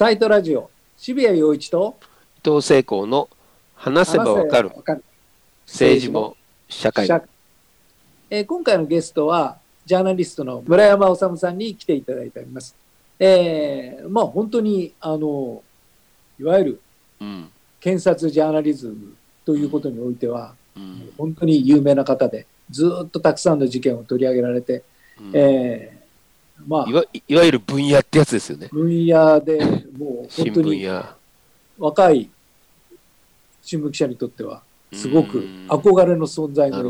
タイトラジオ渋谷陽一と伊藤聖光の話せばわかる。政治も社会も、えー、今回のゲストはジャーナリストの村山治さんに来ていただいております。えー、まあ本当にあのいわゆる検察ジャーナリズムということにおいては、うん、本当に有名な方でずっとたくさんの事件を取り上げられて、うん、えー、まあ、いわいわゆる分野ってやつですよね。分野でもう本当に若い新聞記者にとってはすごく憧れの存在の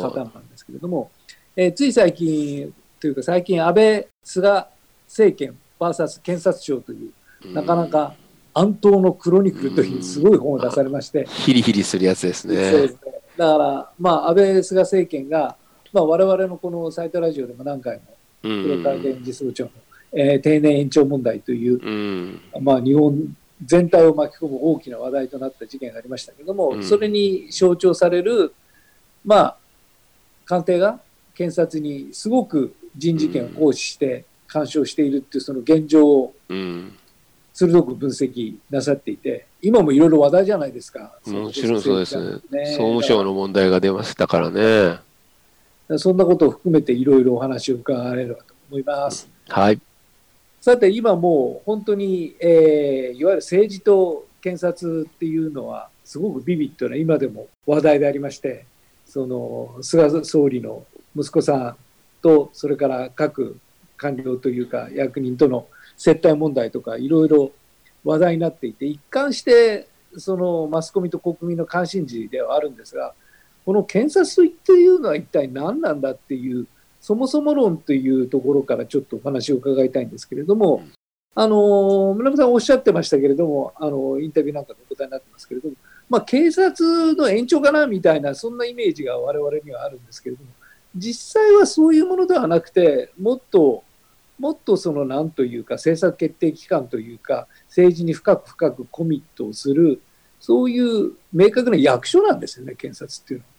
方なんですけれども、えー、つい最近というか最近安倍菅政権 VS 検察庁というなかなか暗闘のクロニクルというすごい本を出されまして、ヒリヒリするやつですね。そうですね。だから、まあ、安倍菅政権が、まあ、我々のこのサイトラジオでも何回も黒川源事総長の、えー、定年延長問題という、まあ、日本全体を巻き込む大きな話題となった事件がありましたけども、それに象徴される、まあ、官邸が検察にすごく人事権を行使して干渉しているっていうその現状を鋭く分析なさっていて、今もいろいろ話題じゃないですか。もちろんそうですね。総務省の問題が出ましたからね。そんなことを含めていろいろお話を伺われればと思います。はい。さて、今もう本当に、えー、いわゆる政治と検察っていうのは、すごくビビッドな今でも話題でありまして、その菅総理の息子さんと、それから各官僚というか役人との接待問題とかいろいろ話題になっていて、一貫してそのマスコミと国民の関心事ではあるんですが、この検察っていうのは一体何なんだっていう、そもそも論というところからちょっとお話を伺いたいんですけれども、あの村上さんおっしゃってましたけれども、あのインタビューなんかでお答えになってますけれども、まあ、警察の延長かなみたいな、そんなイメージが我々にはあるんですけれども、実際はそういうものではなくて、もっともっとその何というか政策決定機関というか政治に深く深くコミットをするそういう明確な役所なんですよね検察っていうのは。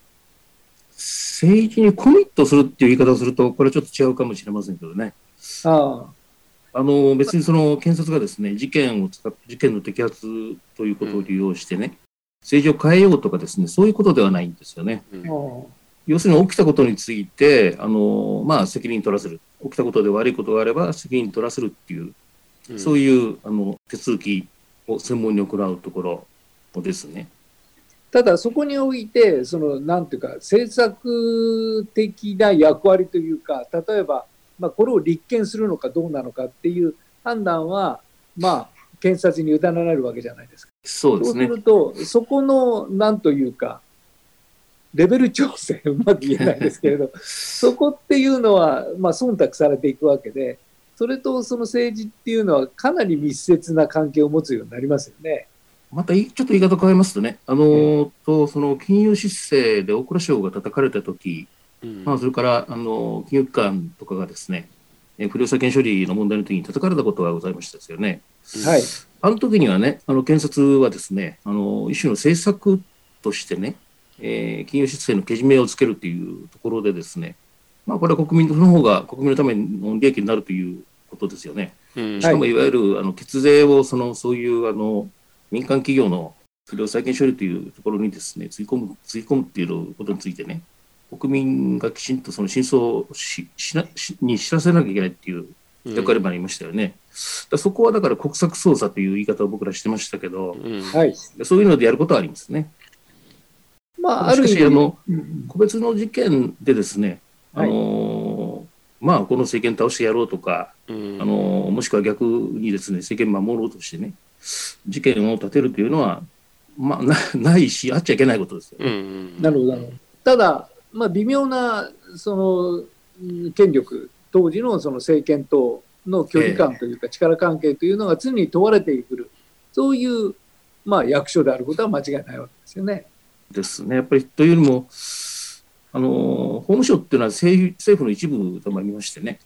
政治にコミットするっていう言い方をするとこれはちょっと違うかもしれませんけどね。ああ。の別にその検察がですね事件を使って事件の摘発ということを利用してね、うん、政治を変えようとかですねそういうことではないんですよね。うん。要するに起きたことについて、あのまあ、責任取らせる、起きたことで悪いことがあれば責任取らせるっていう、うん、そういうあの手続きを専門に行うところですね。ただ、そこにおいて、そのなんていうか、政策的な役割というか、例えば、まあ、これを立件するのかどうなのかっていう判断は、まあ、検察に委ねられるわけじゃないですか。そうですね。そうすると、そこの、なんというか、レベル調整、うまく言えないですけれど、そこっていうのは、まあ、忖度されていくわけで、それとその政治っていうのは、かなり密接な関係を持つようになりますよね。またちょっと言い方変えますとね、あのー、とその金融失勢で大蔵省が叩かれたとき、うん、まあ、それからあの金融機関とかがですね、不良債権処理の問題の時に叩かれたことがございましたですよね。はい、あの時にはね、あの検察はですね、あの一種の政策としてね、えー、金融失勢のけじめをつけるというところでですね、まあ、これは国民の方が国民のための利益になるということですよね。うん、しかもいわゆるあの血税をそのそういうあの民間企業の不良債権処理というところにですね、つぎ込む、つぎ込むっていうことについてね、国民がきちんとその真相をししなしに知らせなきゃいけないっていう役割もありましたよね。うん、そこはだから国策捜査という言い方を僕らしてましたけど、うん、そういうのでやることはありますね。まあ、あるしあの、個別の事件でですね、あのまあ、この政権倒してやろうとか、あのもしくは逆にですね政権守ろうとしてね事件を立てるというのは、まあ、なないしあっちゃいけないことですよ、ね。なるほどただ、まあ、微妙なその権力当時のその政権との距離感というか力関係というのが常に問われてくる、そういう、まあ、役所であることは間違いないわけですよね。ですね。やっぱりというよりも、あの法務省っていうのは政政府の一部でもありましてね、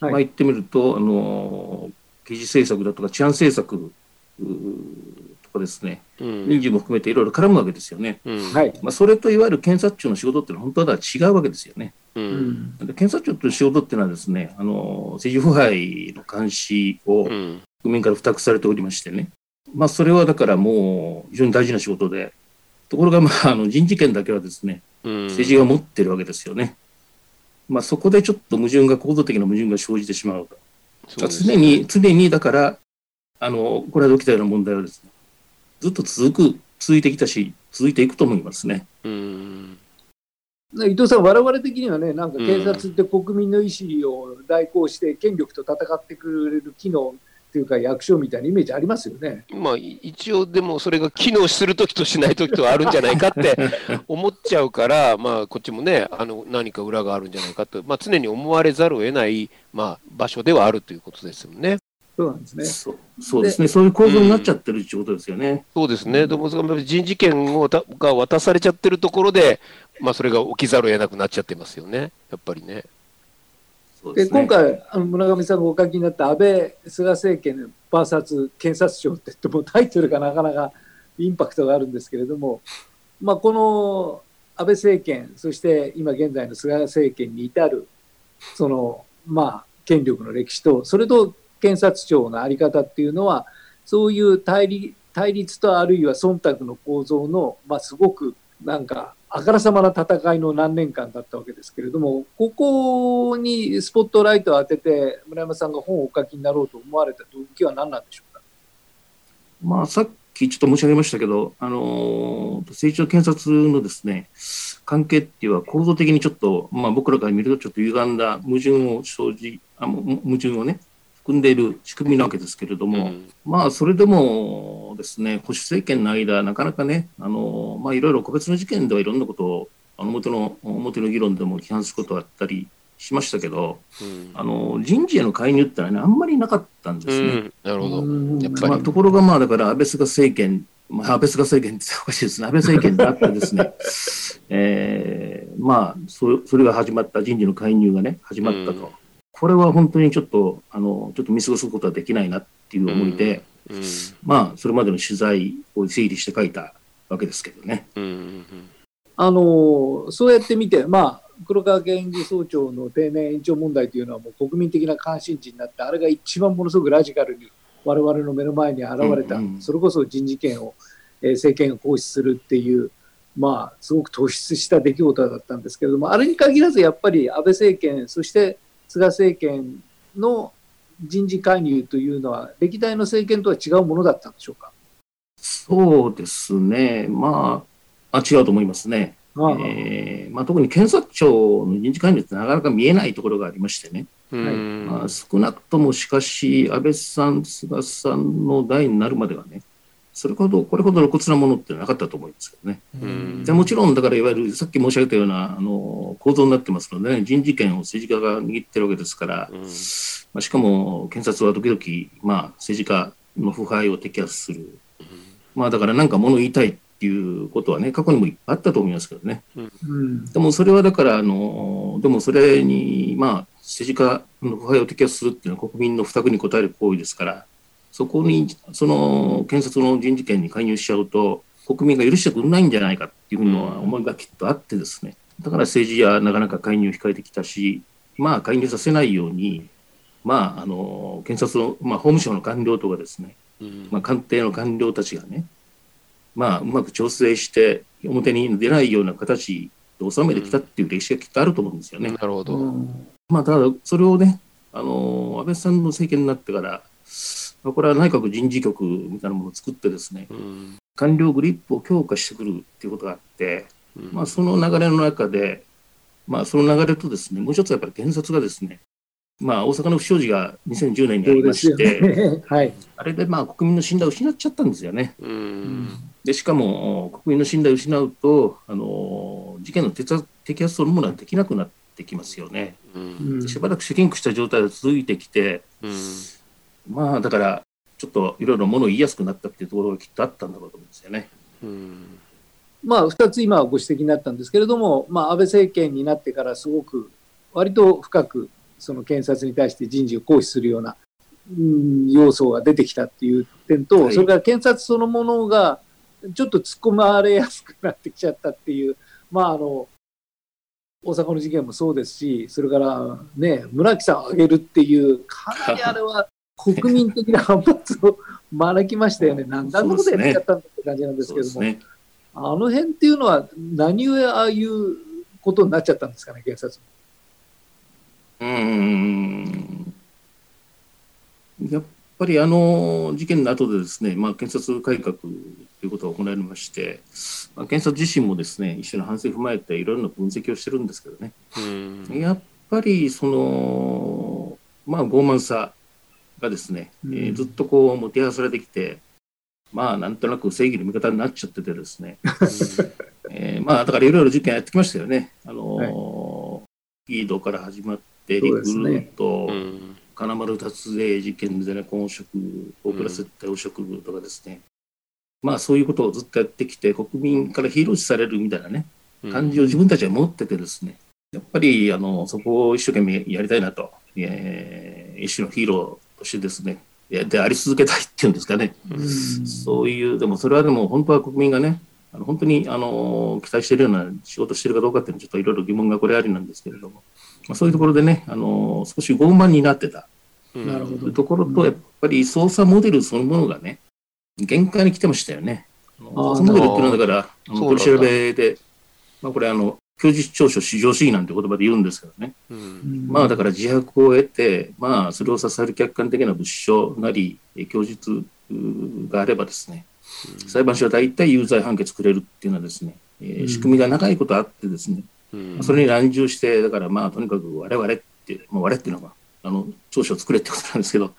はい、まあ、言ってみると、あの記事政策だとか治安政策とかですね、うん、人事も含めていろいろ絡むわけですよね。うん、はい。まあ、それといわゆる検察庁の仕事っていうのは本当は違うわけですよね。うん、検察庁という仕事っていうのはですね、あの政治腐敗の監視を国民から付託されておりましてね、まあ、それはだからもう非常に大事な仕事で、ところが、まあ、あの人事権だけはですね、政治が持ってるわけですよね。まあ、そこでちょっと矛盾が、構造的な矛盾が生じてしまうと。う常に、常にだから、あの、これは起きたような問題はですね、ずっと続く、続いてきたし、続いていくと思いますね。うん伊藤さん、我々的にはね、なんか警察って国民の意思を代行して、権力と戦ってくれる機能っていうか、役所みたいなイメージありますよね。まあ、一応、でもそれが機能するときとしないときとあるんじゃないかって思っちゃうから、まあ、こっちもね、あの何か裏があるんじゃないかと、まあ、常に思われざるを得ない、まあ、場所ではあるということですよね。そうなんですね。そうですね。そういう構造になっちゃってるってことですよね。うん、そうですね。でも、人事権をたが渡されちゃってるところで、まあ、それが起きざるを得なくなっちゃってますよね。やっぱりね。で、今回村上さんがお書きになった安倍・菅政権 VS 検察庁って言ってもタイトルがなかなかインパクトがあるんですけれども、まあ、この安倍政権そして今現在の菅政権に至るそのまあ権力の歴史とそれと検察庁の在り方っていうのはそういう対立対立とあるいは忖度の構造の、まあ、すごくなんかあからさまな戦いの何年間だったわけですけれども、ここにスポットライトを当てて、村山さんが本をお書きになろうと思われた動機は何なんでしょうか？まあ、さっきちょっと申し上げましたけど、あの政治と検察のですね、関係っていうのは構造的にちょっと、まあ、僕らから見るとちょっと歪んだ矛盾を生じ、あ矛盾をね、含んでいる仕組みなわけですけれども、うん、まあそれでもですね保守政権の間なかなかねあの、まあ、いろいろ個別の事件ではいろんなことをあの表の表の議論でも批判することはあったりしましたけど、うん、あの人事への介入ってのはねあんまりなかったんですね。うん、なるほど。やっぱり、まあ、ところがまあだから安倍菅政権まあ、安倍菅政権っておかしいですね、安倍政権であってですね、えー、まあそ、それが始まった、人事の介入がね、始まったと。これは本当にちょっと、あの、ちょっと見過ごすことはできないなっていう思いで、うんうん、まあ、それまでの取材を整理して書いたわけですけどね。うんうんうん、あの、そうやって見て、まあ、黒川検事総長の定年延長問題というのはもう国民的な関心事になって、あれが一番ものすごくラジカルに我々の目の前に現れた、うんうん、それこそ人事権を、えー、政権が行使するっていう、まあ、すごく突出した出来事だったんですけれども、あれに限らずやっぱり安倍政権、そして菅政権の人事介入というのは、歴代の政権とは違うものだったんでしょうか？そうですね、まあ、あ違うと思いますね。ああ。えー、まあ、特に検察庁の人事介入ってなかなか見えないところがありましてね、はい。まあ、少なくともしかし、安倍さん、菅さんの代になるまではね、それほど、これほど露骨なものってなかったと思いますけどね。でもちろん、だからいわゆるさっき申し上げたようなあの構造になってますので、ね、人事権を政治家が握ってるわけですから、まあ、しかも検察は時々、まあ、政治家の腐敗を摘発する。まあ、だから何か物言いたいっていうことはね、過去にもあったと思いますけどね。でもそれはだから、あのでもそれに、まあ、政治家の腐敗を摘発するっていうのは国民の負託に応える行為ですから、そこに、その検察の人事権に介入しちゃうと、国民が許してくれないんじゃないかっていうのは思いがきっとあってですね、だから政治はなかなか介入を控えてきたし、まあ、介入させないように、まあ、あの検察の、まあ、法務省の官僚とかですね、まあ、官邸の官僚たちがね、まあ、うまく調整して、表に出ないような形で収めてきたっていう歴史がきっとあると思うんですよね。なるほど。まあ、ただ、それをね、あの安倍さんの政権になってから、これは内閣人事局みたいなものを作ってですね、うん、官僚グリップを強化してくるっていうことがあって、うん、まあ、その流れの中で、まあ、その流れとですね、もう一つやっぱり検察がですね、まあ、大阪の不祥事が2010年にありまして、ね。はい、あれでまあ国民の信頼を失っちゃったんですよね。でしかも国民の信頼を失うとあの事件の摘発そのものはできなくなってきますよね。しばらくシンクした状態が続いてきて、まあだからちょっといろいろものを言いやすくなったっていうところがきっとあったんだろうと思うんですよね。うんまあ、2つ今ご指摘になったんですけれども、まあ、安倍政権になってからすごく割と深くその検察に対して人事を行使するような、うん、要素が出てきたっていう点と、はい、それから検察そのものがちょっと突っ込まれやすくなってきちゃったっていう、まあ、あの大阪の事件もそうですし、それからね、村木さんを挙げるっていう、かなりあれは国民的な反発を招きましたよね。なん。だあんなことやっちゃったんだって感じなんですけども、ね、あの辺っていうのは、何故ああいうことになっちゃったんですかね、警察うん。やっぱりあの事件の後でですね、まあ、検察改革ということが行われまして、まあ、検察自身もですね一緒の反省を踏まえていろいろな分析をしてるんですけどね、うん。やっぱりその、まあ、傲慢さがですね、えーうんずっとこうもてはやされてきて、まあ、なんとなく正義の味方になっちゃっててですね、えーまあ、だからいろいろ事件やってきましたよね。あのー、イードから始まって、リクルート、うん。金丸達成事件でね、公職、大倉接待汚職とかですね、まあそういうことをずっとやってきて、国民からヒーロー視されるみたいなね、感じを自分たちは持っててですね、やっぱりあのそこを一生懸命やりたいなと、えー一種のヒーローとしてですね、でであり続けたいっていうんですかね、そういう、でもそれはでも本当は国民がね、あの本当にあの期待しているような仕事してるかどうかっていうのはちょっといろいろ疑問がこれありなんですけれども、まあ、そういうところでね、あの少し傲慢になってた。うん。なるほど。というところと、やっぱり捜査モデルそのものがね、限界に来てましたよね。あのあー捜査モデルっていうのはだから、取り調べで、まあ、これあの、供述調書至上主義なんて言葉で言うんですけどね。うん。まあだから自白を得て、まあそれを支える客観的な物証なり、え供述があればですね、裁判所は大体有罪判決くれるっていうのはですね、えーうん。仕組みが長いことあってですね、うん。それに乱従して、だからまあとにかく我々って、まあ、我っていうのは、あの、調書を作れってことなんですけど、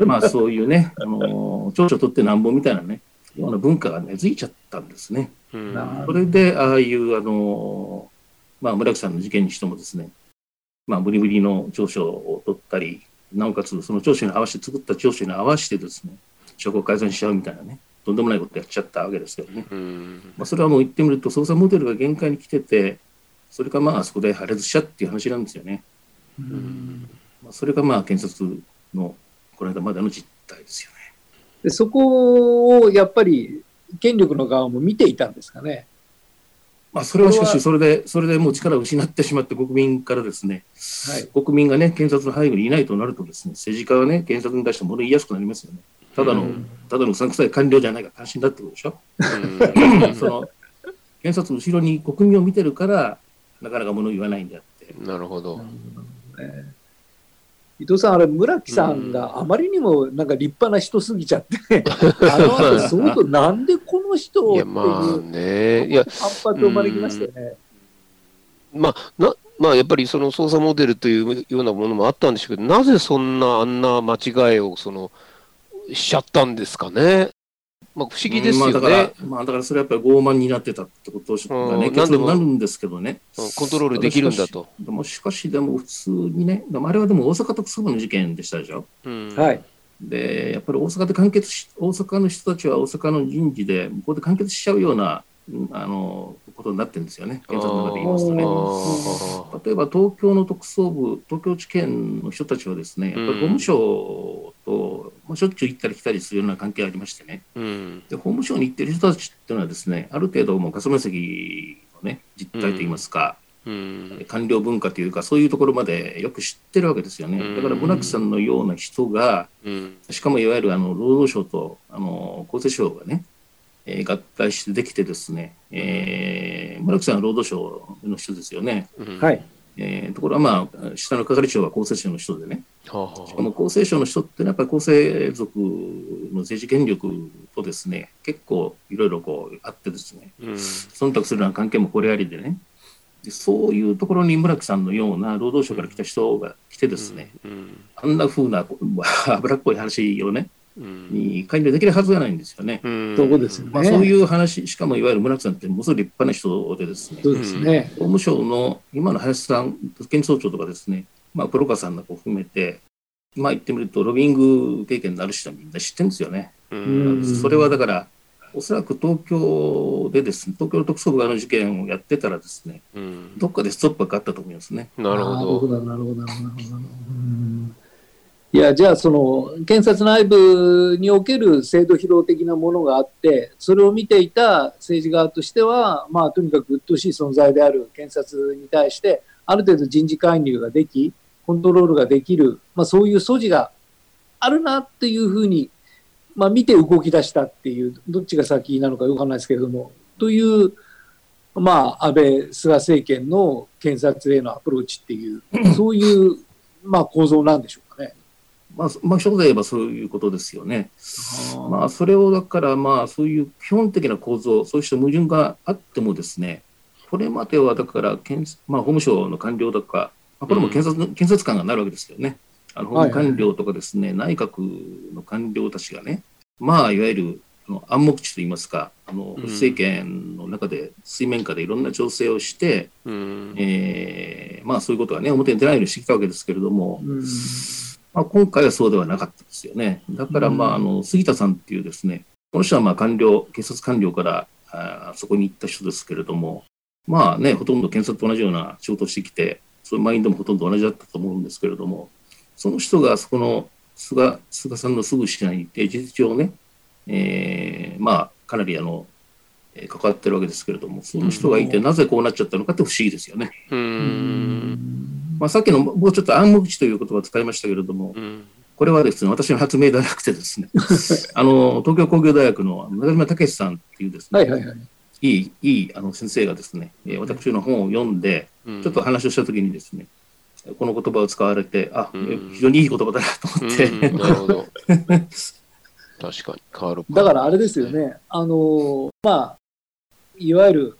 うん。まあそういうね、あの長所取ってなんぼみたいなね、ような文化が根付いちゃったんですね。うんなそれで、ああいう、あのまあ村木さんの事件にしてもですね、まあ無理無理の調書を取ったり、なおかつその調書に合わせて作った調書に合わせてですね、証拠を改ざんしちゃうみたいなね、とんでもないことやっちゃったわけですけどね。うんまあそれはもう言ってみると、捜査モデルが限界に来てて、それかまあそこで破裂しちゃっていう話なんですよね。うんまあ、それがまあ検察のこの間までの実態ですよね。でそこをやっぱり権力の側も見ていたんですかね。まあ、それはしかし、それで、それでもう力を失ってしまって、国民からですね、はい国民がね、検察の背後にいないとなるとですね、政治家はね、検察に対して物言いやすくなりますよね。ただの、うんただのうさんくさい官僚じゃないか、関心だってことでしょ？うん その、検察の後ろに国民を見てるから、なかなか物言わないんであって。なるほど。ね伊藤さん、あれ、村木さんがあまりにもなんか立派な人すぎちゃって、あの後相当、なんでこの人をっていうまあね、いや、反発を招きましたよね。まあ、な、まあ、やっぱりその捜査モデルというようなものもあったんでしょうけど、なぜそんなあんな間違いをそのしちゃったんですかね？まあ、不思議ですよまあ、だからね。、まあ、だからそれはやっぱり傲慢になってたってことがね、うん結論になるんですけどね。うんコントロールできるんだと。でもしかし、でも普通にね、でもあれはでも大阪特捜部の事件でしたでしょ。うんはい。で、やっぱり大阪で完結し、大阪の人たちは大阪の人事で、向こうで完結しちゃうような、うんあの、ことになってるんですよね、検察の中で言いますとね。あ例えば東京の特捜部、東京地検の人たちはですね、やっぱり法務省と、まあ、しょっちゅう行ったり来たりするような関係がありましてね、ーうん。で法務省に行ってる人たちっていうのはですね、ある程度もう霞が関のね、実態といいますか、うん。官僚文化というか、そういうところまでよく知ってるわけですよね。だから村木さんのような人が、うん。しかもいわゆるあの労働省とあの厚生省がね、えー合体してできてですね、えー、村木さんは労働省の人ですよね。うん。はい。えーところがまあ、下の係長は厚生省の人でね、はあはあ。しかも厚生省の人ってのはやっぱり厚生族の政治権力とですね、結構いろいろこうあってですね、うん。忖度するような関係もこれありでね、でそういうところに村木さんのような労働省から来た人が来てですね、うんあんな風なこ脂 っこい話をね、うんに介入できるはずがないんですよね。うんそうですよねまあ、そういう話、しかもいわゆる村木さんってものすごい立派な人でですね、そうですね。法務省の今の林さん、検事総長とかですね、まあ、黒川さんなんかを含めて、まあ言ってみると、ロビング経験のある人はみんな知ってるんですよね。うんそれはだから、おそらく東京でですね、東京の特捜部があの事件をやってたらですね、うんどっかでストップがかかったと思いますね。なるほど。なるほど、なるほど、なるほど。いや、じゃあ、その、検察内部における制度疲労的なものがあって、それを見ていた政治側としては、まあ、とにかく鬱陶しい存在である検察に対して、ある程度人事介入ができ、コントロールができる、まあ、そういう素地があるなっていうふうに、まあ、見て動き出したっていう、どっちが先なのかよくわかんないですけれども、という、まあ、安倍、菅政権の検察へのアプローチっていう、そういう、まあ、構造なんでしょう。まあ、まあ、一言で言えばそういうことですよね。まあ、それをだから、まあ、そういう基本的な構造、そうした矛盾があってもですね、これまではだから、まあ、法務省の官僚とか、これも検察,、検察官がなるわけですよね。あの法務官僚とかですね、内閣の官僚たちがね、まあ、いわゆる暗黙知といいますか、あの、政権の中で水面下でいろんな調整をして、うん、えー、まあそういうことがね、表に出ないようにしてきたわけですけれども、うん、まあ、今回はそうではなかったですよね。だから、まあ、あの、杉田さんっていうですね、この人はまあ官僚、警察官僚からあそこに行った人ですけれども、まあね、ほとんど検察と同じような仕事をしてきて、そういうマインドもほとんど同じだったと思うんですけれども、その人がそこの菅菅さんのすぐ下にいて、事実上ね、えー、まあ、かなりあの、え関わってるわけですけれども、その人がいて、なぜこうなっちゃったのかって不思議ですよね。まあ、さっきの、もうちょっと暗黙知という言葉を使いましたけれども、これはですね、私の発明ではなくてですね、あの、東京工業大学の中島武さんっていうですね、はいはいはい、いい、いいあの先生がですね、私の本を読んで、ちょっと話をしたときにですね、この言葉を使われて、あ、非常にいい言葉だなと思って。なるほど。確かに、変わるだからあれですよね、あの、まあ、いわゆる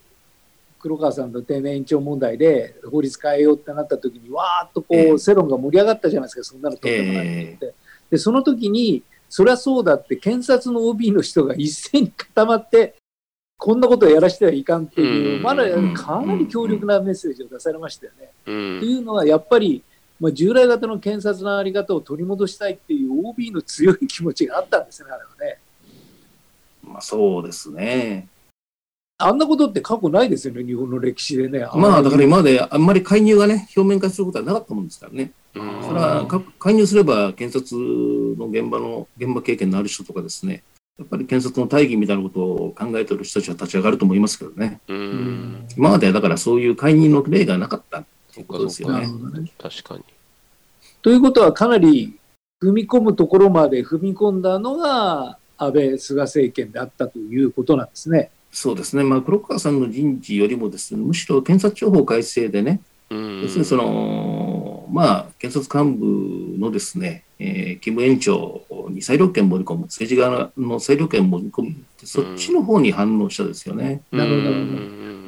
黒川さんの定年延長問題で法律変えようってなった時に、わーっとこう、世論が盛り上がったじゃないですか、そんなのとんでもないって。で、その時に、そりゃそうだって、検察の OB の人が一斉に固まって、こんなことをやらせてはいかんっていう、まだかなり強力なメッセージを出されましたよね。というのは、やっぱり、まあ、従来型の検察の在り方を取り戻したいっていう OB の強い気持ちがあったんですね、あれはね。まあ、そうですね。あんなことって過去ないですよね、日本の歴史でね。まあ、だから今まであんまり介入がね、表面化することはなかったもんですからね。それは介入すれば、検察の現場の、現場経験のある人とかですね、やっぱり検察の大義みたいなことを考えている人たちは立ち上がると思いますけどね。今までだからそういう介入の例がなかったっていうことですよね。確かに。ということはかなり踏み込むところまで踏み込んだのが安倍、菅政権であったということなんですね。そうですね、まあ、黒川さんの人事よりもですね、むしろ検察庁法改正でね、要するにその、まあ、検察幹部のですね、えー、勤務延長に裁量権盛り込む、政治側の裁量権盛り込むそっちの方に反応したですよね。なる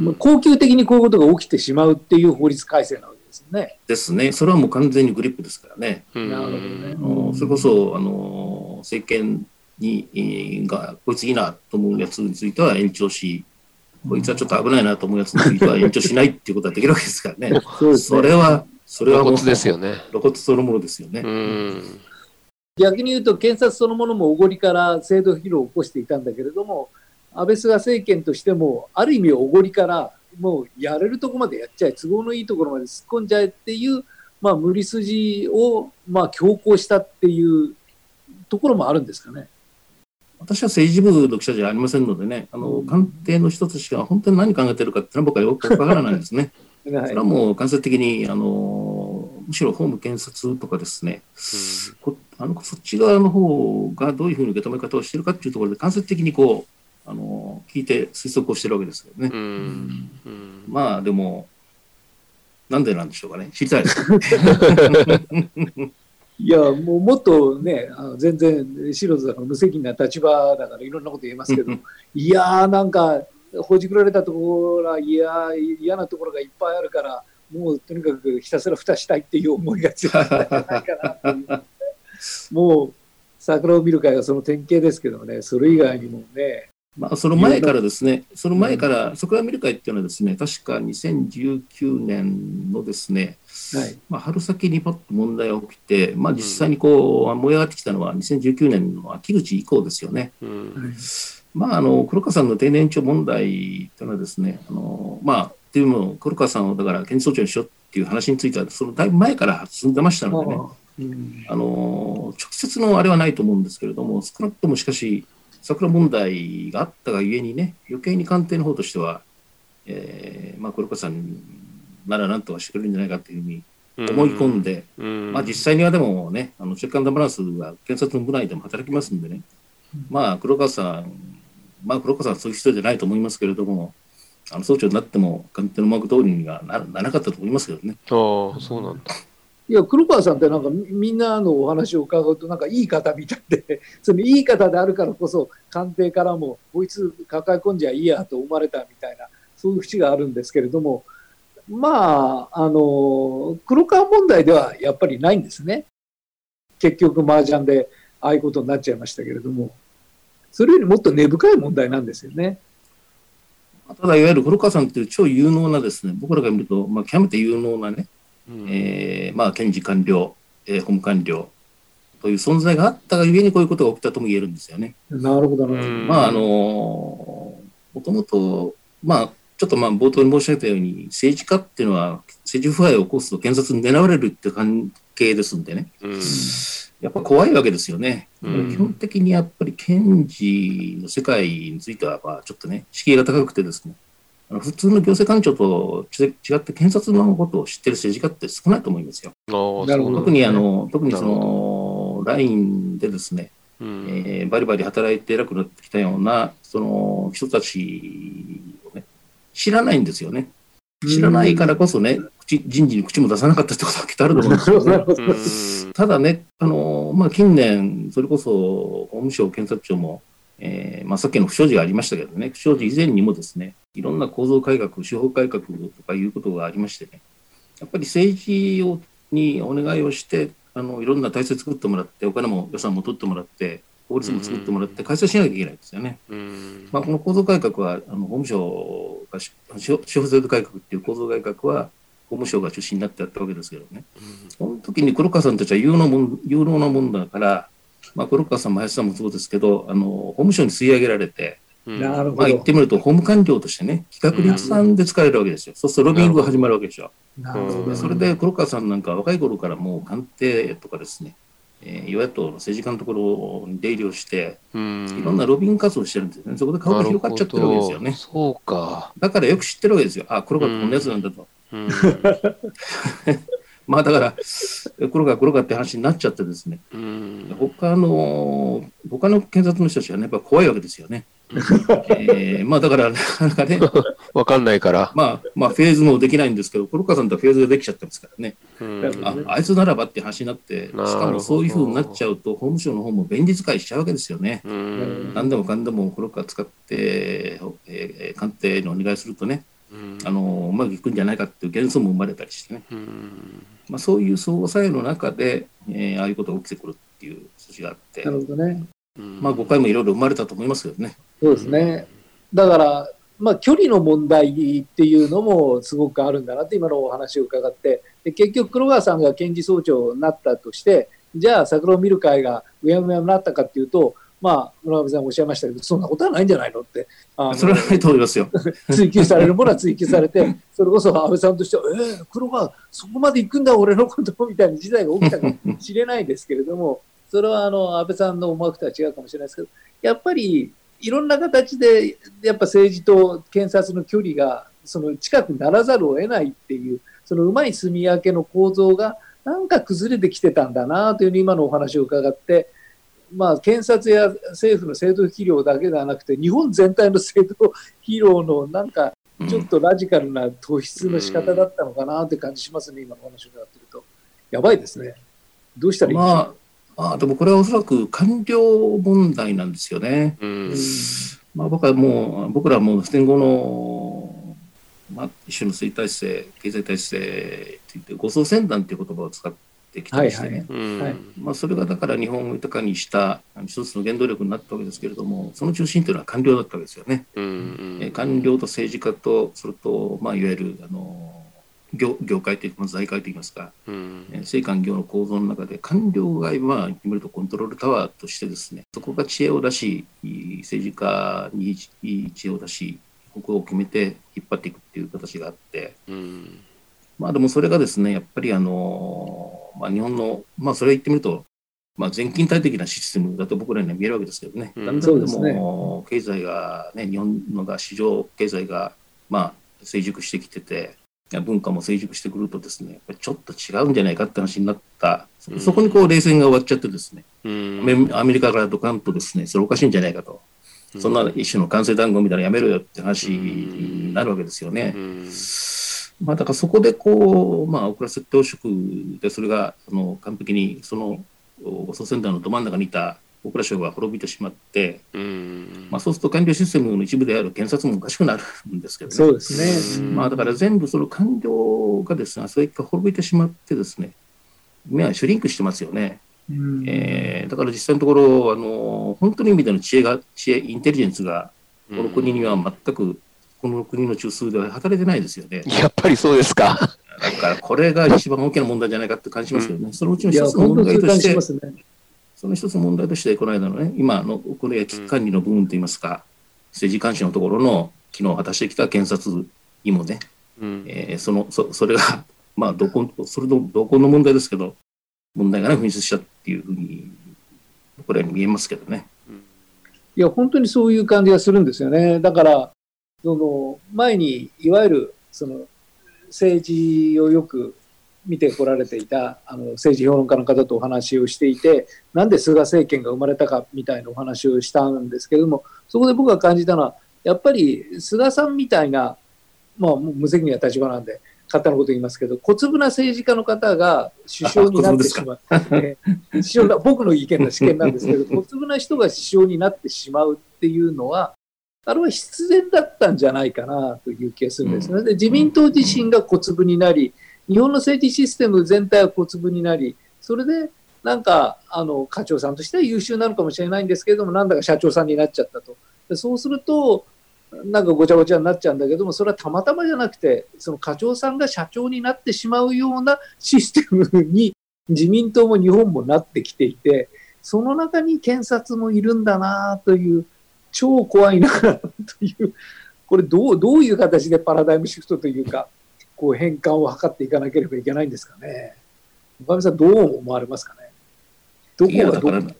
ほど。恒久的にこういうことが起きてしまうっていう法律改正なわけですね。ですね。それはもう完全にグリップですからね。なるほどね。それこそ、あの、政権に、が、こいついいなと思うやつについては延長し、こいつはちょっと危ないなと思うやつについては延長しないっていうことはできるわけですからね。そねそれは、それは露骨ですよね。露骨そのものですよね。逆に言うと、検察そのものもおごりから制度疲労を起こしていたんだけれども、安倍菅政権としても、ある意味おごりから、もうやれるとこまでやっちゃえ、都合のいいところまで突っ込んじゃえっていう、まあ、無理筋を、まあ、強行したっていうところもあるんですかね。私は政治部の記者じゃありませんのでね、あの官邸の人たちが本当に何考えてるかっていうのは僕はよくわからないですね。それはもう間接的にあのむしろ法務検察とかですね、うん、あのそっち側の方がどういうふうに受け止め方をしているかっていうところで間接的にこうあの聞いて推測をしてるわけですよね。うん、まあでもなんでなんでしょうかね知りたいです。いや、もうもっとね、あの全然素人だから無責任な立場だからいろんなこと言えますけど、いやーなんか、ほじくられたところはいや嫌なところがいっぱいあるから、もうとにかくひたすら蓋したいっていう思いが強いんじゃないかなっていう。もう桜を見る会はその典型ですけどね、それ以外にもね、まあ、その前からですね、その前から、桜見る会っていうのはですね、確か2019年のですね、はい、まあ、春先にパッと問題が起きて、まあ、実際にこう、燃え上がってきたのは2019年の秋口以降ですよね。うん、まあ、あの黒川さんの定年延長問題というのはですね、あのまあ、っていうのを黒川さんをだから検事総長にしようっていう話については、そのだいぶ前から進んでましたのでね、うん。あの直接のあれはないと思うんですけれども、少なくともしかし、桜問題があったがゆえにね、余計に官邸の方としては、えーまあ、黒川さんならなんとかしてくれるんじゃないかというふうに思い込んで、うんまあ、実際にはでもね、あのチェックアンドバランスは検察の部内でも働きますんでね、まあ、黒川さん、まあ、黒川さんはそういう人じゃないと思いますけれども、あの総長になっても官邸の思惑通りにはなならなかったと思いますけどね。ああ、そうなんだ。いや、黒川さんってなんかみんなのお話を伺うと、なんかいい方みたいで、そのいい方であるからこそ、官邸からも、こいつ抱え込んじゃいいやと思われたみたいな、そういう節があるんですけれども、まあ、あの、黒川問題ではやっぱりないんですね。結局、麻雀でああいうことになっちゃいましたけれども、それよりもっと根深い問題なんですよね。ただ、いわゆる黒川さんっていう超有能なですね、僕らが見ると、まあ、極めて有能なね、うんえーまあ、検事官僚、えー法務官僚という存在があったがゆえにこういうことが起きたとも言えるんですよね。なるほど、なるほど。うんまあ、あのもともと、まあ、ちょっとまあ冒頭に申し上げたように、政治家っていうのは政治腐敗を起こすと検察に狙われるっていう関係ですんでね、うんやっぱ怖いわけですよね。うん基本的にやっぱり検事の世界については、まあ、ちょっとね、敷居が高くてですね、普通の行政官庁と違違って検察のことを知ってる政治家って少ないと思いますよ。特にあの、特にその、ラインでですね、うんえーバリバリ働いて偉くなってきたような、その人たちをね、知らないんですよね。知らないからこそね、口人事に口も出さなかったってことはきっとあると思うんですよ、ね。なるほど。うんただね、あのまあ、近年、それこそ法務省、検察庁も、えーまあ、さっきの不祥事がありましたけどね、不祥事以前にもですね、いろんな構造改革、司法改革とかいうことがありましてね、やっぱり政治をにお願いをして、あのいろんな体制作ってもらって、お金も予算も取ってもらって、法律も作ってもらって、改正しなきゃいけないんですよね。うんまあ、この構造改革は、あの法務省がし、司法制度改革っていう構造改革は、法務省が中心になってやったわけですけどね。その時に黒川さんたちは有能もん有能なもんだから、まあ、黒川さんも林さんもそうですけど、あの法務省に吸い上げられて、うんなるほまあ、言ってみると、法務官僚としてね、企画立案で使えるわけですよ。そうするとロビングが始まるわけでしょ。なるほど。うんそれで黒川さんなんか若い頃からもう官邸とかですね、えー与野党の政治家のところに出入りをして、うんいろんなロビング活動をしてるんですよね。そこで顔が広がっちゃってるわけですよねそうか。だからよく知ってるわけですよ。あ、黒川ってこんなやつなんだと。うん まあだから、黒川黒川って話になっちゃってですね、うん他の、他の検察の人たちはね、やっぱ怖いわけですよね。えーまあだから、なかなかね、わかんないから。まあ、まあ、フェーズもできないんですけど、黒川さんとはフェーズができちゃってますからね。うんああいつならばって話になって、しかもそういうふうになっちゃうと、法務省の方も便利使いしちゃうわけですよね。うん何でもかんでも黒川使って、えー官邸のお願いするとね、うんあのうまくいくんじゃないかっていう幻想も生まれたりしてね。うんまあ、そういう相互作用の中で、えーああいうことが起きてくるっていう筋があってな、るほどね。うんまあ、誤解もいろいろ生まれたと思いますけどね。そうですね。だから、まあ、距離の問題っていうのもすごくあるんだなって今のお話を伺って、で結局、黒川さんが検事総長になったとして、じゃあ、桜を見る会がうやむやになったかっていうと、まあ、村上さんおっしゃいましたけど、そんなことはないんじゃないのって、あの それはないと思いますよ。追及されるものは追及されて、それこそ安倍さんとしては、えー、黒川、そこまで行くんだ、俺のことみたいな事態が起きたかもしれないですけれども、それはあの安倍さんの思惑とは違うかもしれないですけど、やっぱりいろんな形で、やっぱ政治と検察の距離がその近くならざるを得ないっていう、そのうまい住み分けの構造がなんか崩れてきてたんだなというふうに今のお話を伺って、まあ、検察や政府の制度肥料だけではなくて、日本全体の制度肥料のなんかちょっとラジカルな突出の仕方だったのかなって感じしますね、今のお話を伺ってると。やばいですね。どうしたらいいんでしょう？まあ、まあ、でもこれはおそらく官僚問題なんですよね。うんまあ、僕はもう、僕らはもう戦後の、まあ、一種の衰体制、経済体制っていって、護送船団っていう言葉を使ってきてましてね。はいうんはいまあ、それがだから日本を豊かにしたあの一つの原動力になったわけですけれども、その中心というのは官僚だったわけですよね。うんえー官僚と政治家と、それと、まあ、いわゆるあの業業界といいますか、財界といいますか、うん。えー政官業の構造の中で、官僚が今、言ってみるとコントロールタワーとしてですね、そこが知恵を出し、政治家に知恵を出し、ここを決めて引っ張っていくっていう形があって、うん。まあでもそれがですね、やっぱりあの、まあ日本の、まあそれ言ってみると、まあ全勤体的なシステムだと僕らには見えるわけですけどね、うん。だんだんでも経済がね、日本のが市場経済がまあ成熟してきてて、文化も成熟してくるとですね、ちょっと違うんじゃないかって話になった、うん。そこにこう冷戦が終わっちゃってですね、うん。アメリカからドカンとですね、それおかしいんじゃないかと。そんな一種の関西談合みたいなのやめろよって話になるわけですよね。うん。まあ、だからそこでこう、まあ、遅らせて汚職で、それがあの完璧にそのお祖先団のど真ん中にいた大蔵省が滅びてしまって、うんまあ、そうすると官僚システムの一部である検察もおかしくなるんですけどね。そうですね。まあ、だから全部その官僚がですね、それが滅びてしまってですね、目はシュリンクしてますよね。うんえーだから実際のところ、あの本当の意味での知恵が、知恵、インテリジェンスが、この国には全く、この国の中枢では働いてないですよね。やっぱりそうですか。だからこれが一番大きな問題じゃないかって感じしますよね。そのうちの一つの問題として。その一つの問題として、この間のね、今のこれ危機管理の部分といいますか、政治監視のところの機能を果たしてきた検察にもね、うんえーそのそそれが、まあ、どこ、それの動向の問題ですけど、問題がね、噴出したっていうふうに、これに見えますけどね。いや、本当にそういう感じがするんですよね。だから、その前にいわゆるその政治をよく見てこられていたあの政治評論家の方とお話をしていて、なんで菅政権が生まれたかみたいなお話をしたんですけれども、そこで僕が感じたのは、やっぱり菅さんみたいな、まあ、無責任な立場なんで、勝手なこと言いますけど、小粒な政治家の方が首相になってしまう。えー首相だ僕の意見の試験なんですけど、小粒な人が首相になってしまうっていうのは、あれは必然だったんじゃないかなという気がするんですね。で自民党自身が小粒になり、日本の政治システム全体は小粒になり、それでなんかあの課長さんとしては優秀なのかもしれないんですけれども、なんだか社長さんになっちゃったと。でそうすると、なんかごちゃごちゃになっちゃうんだけども、それはたまたまじゃなくて、その課長さんが社長になってしまうようなシステムに自民党も日本もなってきていて、その中に検察もいるんだなという、超怖いなという、これどう、どういう形でパラダイムシフトというか、こう変換を図っていかなければいけないんですかね。岡上さん、どう思われますかね。どこがどうだから、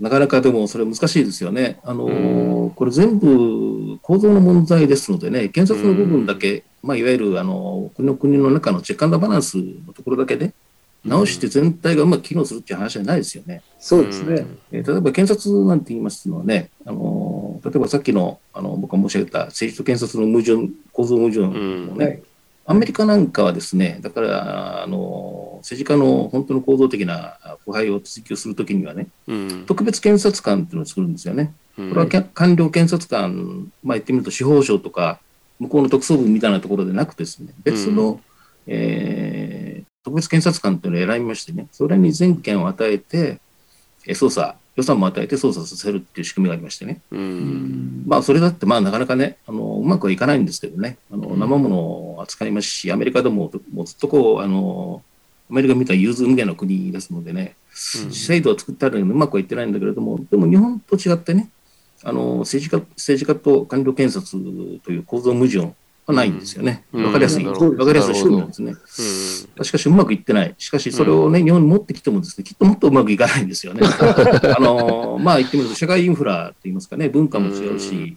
なかなかでもそれ難しいですよね。あのーこれ全部構造の問題ですのでね、検察の部分だけ、まあ、いわゆるあの国の国の中のチェックアンドバランスのところだけね、直して全体がうまく機能するっていう話じゃないですよね。そうですね。えー例えば検察なんて言いますのはね、あのー例えばさっきのあの僕が申し上げた政治と検察の矛盾、構造矛盾もね、はい。アメリカなんかはですね、だから、あの、政治家の本当の構造的な腐敗を追及するときにはね、うん。特別検察官っていうのを作るんですよね。うん。これはけ官僚検察官、まあ言ってみると司法省とか、向こうの特捜部みたいなところでなくですね、別の、えー特別検察官っていうのを選びましてね、それに全権を与えて、えー捜査、予算も与えて捜査させるっていう仕組みがありましてね。うん。まあ、それだって、まあ、なかなかね、あの、うまくはいかないんですけどね、あの、うん。生ものを扱いますし、アメリカでも、もうずっとこう、あの、アメリカみたいな融通無碍の国ですのでね、制度を作ってあるのにうまくはいってないんだけれども、でも日本と違ってね、あの、政治家、政治家と官僚検察という構造矛盾はないんですよね。うんわかりやすい、わかりやすい仕組みなんですね。しかしうまくいってない。しかしそれをね、日本に持ってきてもですね、きっともっとうまくいかないんですよね。あの、まあ言ってみると、社会インフラといいますかね、文化も違うし、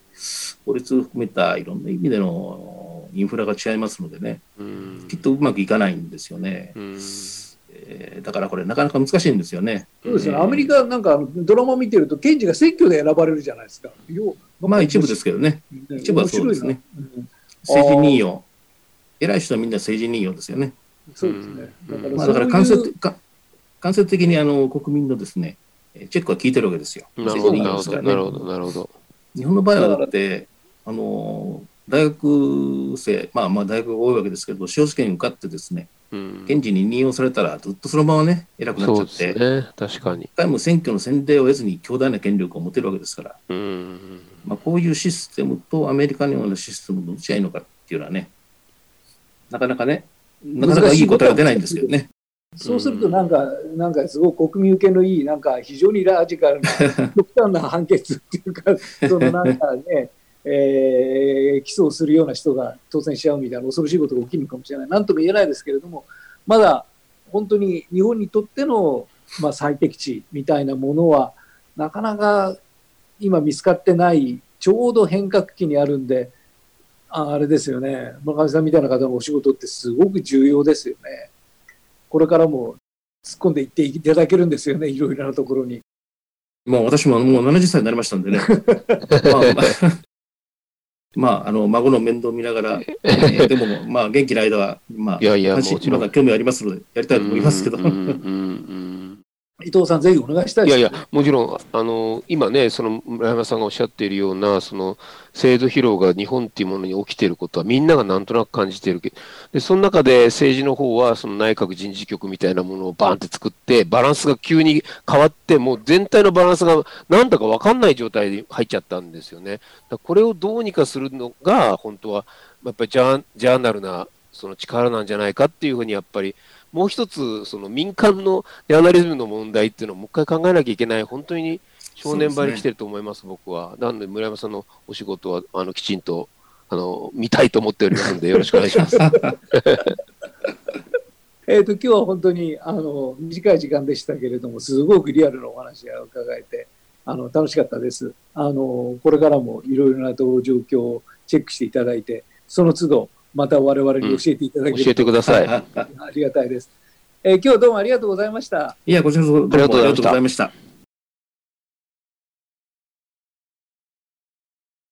法律を含めたいろんな意味でのインフラが違いますのでね、うんきっとうまくいかないんですよね。うんえーだからこれなかなか難しいんですよね。そうですね。アメリカなんかドラマ見てると、検事が選挙で選ばれるじゃないですか。ようまあ一部ですけどね、ね一部はそうですね。政治任用。偉い人はみんな政治任用ですよね。そうですね。だからまあだから間接か間接的にあの国民のですね、えーチェックは効いてるわけですよ。なるほど、なるほど、政治任用ですからねなるほど、なるほど。日本の場合はだって、あの大学生、まあまあ大学が多いわけですけど、司法試験受かってですね、うん。検事に任用されたら、ずっとそのままね、偉くなっちゃって、すね、確かに。一。回も選挙の先例を得ずに強大な権力を持てるわけですから、うん。まあ、こういうシステムとアメリカのようなシステムのどっちがいいのかっていうのはね、なかなかね、なかなかいい答えが出ないんですけどね。そうすると、なんか、なんかすごく国民受けのいい、なんか非常にラジカルな、極端な判決っていうか、そのなんかね、えー、起訴をするような人が当選しちゃうみたいな恐ろしいことが起きるのかもしれない。なんとも言えないですけれども、まだ本当に日本にとっての、まあ、最適値みたいなものは、なかなか今見つかってない、ちょうど変革期にあるんで、ああれですよね、村上さんみたいな方のお仕事ってすごく重要ですよね。これからも突っ込んでいっていただけるんですよね、いろいろなところに。もう私ももう70歳になりましたんでね。まあ、まあ、まあ、あの孫の面倒見ながら、えー、でも、まあ、元気な間は、まあ、いやいやまだ興味ありますので、やりたいと思いますけど。うんうんうん伊藤さん、ぜひお願いしたい、ね、いやいや、もちろん、あの今ね、その村山さんがおっしゃっているような、その制度疲労が日本っていうものに起きていることは、みんながなんとなく感じているけど、でその中で政治の方は、その内閣人事局みたいなものをバーンって作って、バランスが急に変わって、もう全体のバランスがなんだか分かんない状態で入っちゃったんですよね。これをどうにかするのが、本当は、やっぱりジャーナルなその力なんじゃないかっていうふうに、やっぱり。もう一つ、その民間のジャーナリズムの問題っていうのをもう一回考えなきゃいけない、本当に正念場に来てると思います、すね、僕は。なので、村山さんのお仕事はあのきちんとあの見たいと思っておりますので、よろしくお願いします。えと今日は本当にあの短い時間でしたけれども、すごくリアルなお話を伺えて、あの楽しかったです。あのこれからもいろいろな状況をチェックしていただいて、その都度また我々に教えていただける、うん、教えてください。ありがたいです。えー、今日どうもありがとうございました。いや、こちらこそどうもありがとうございました。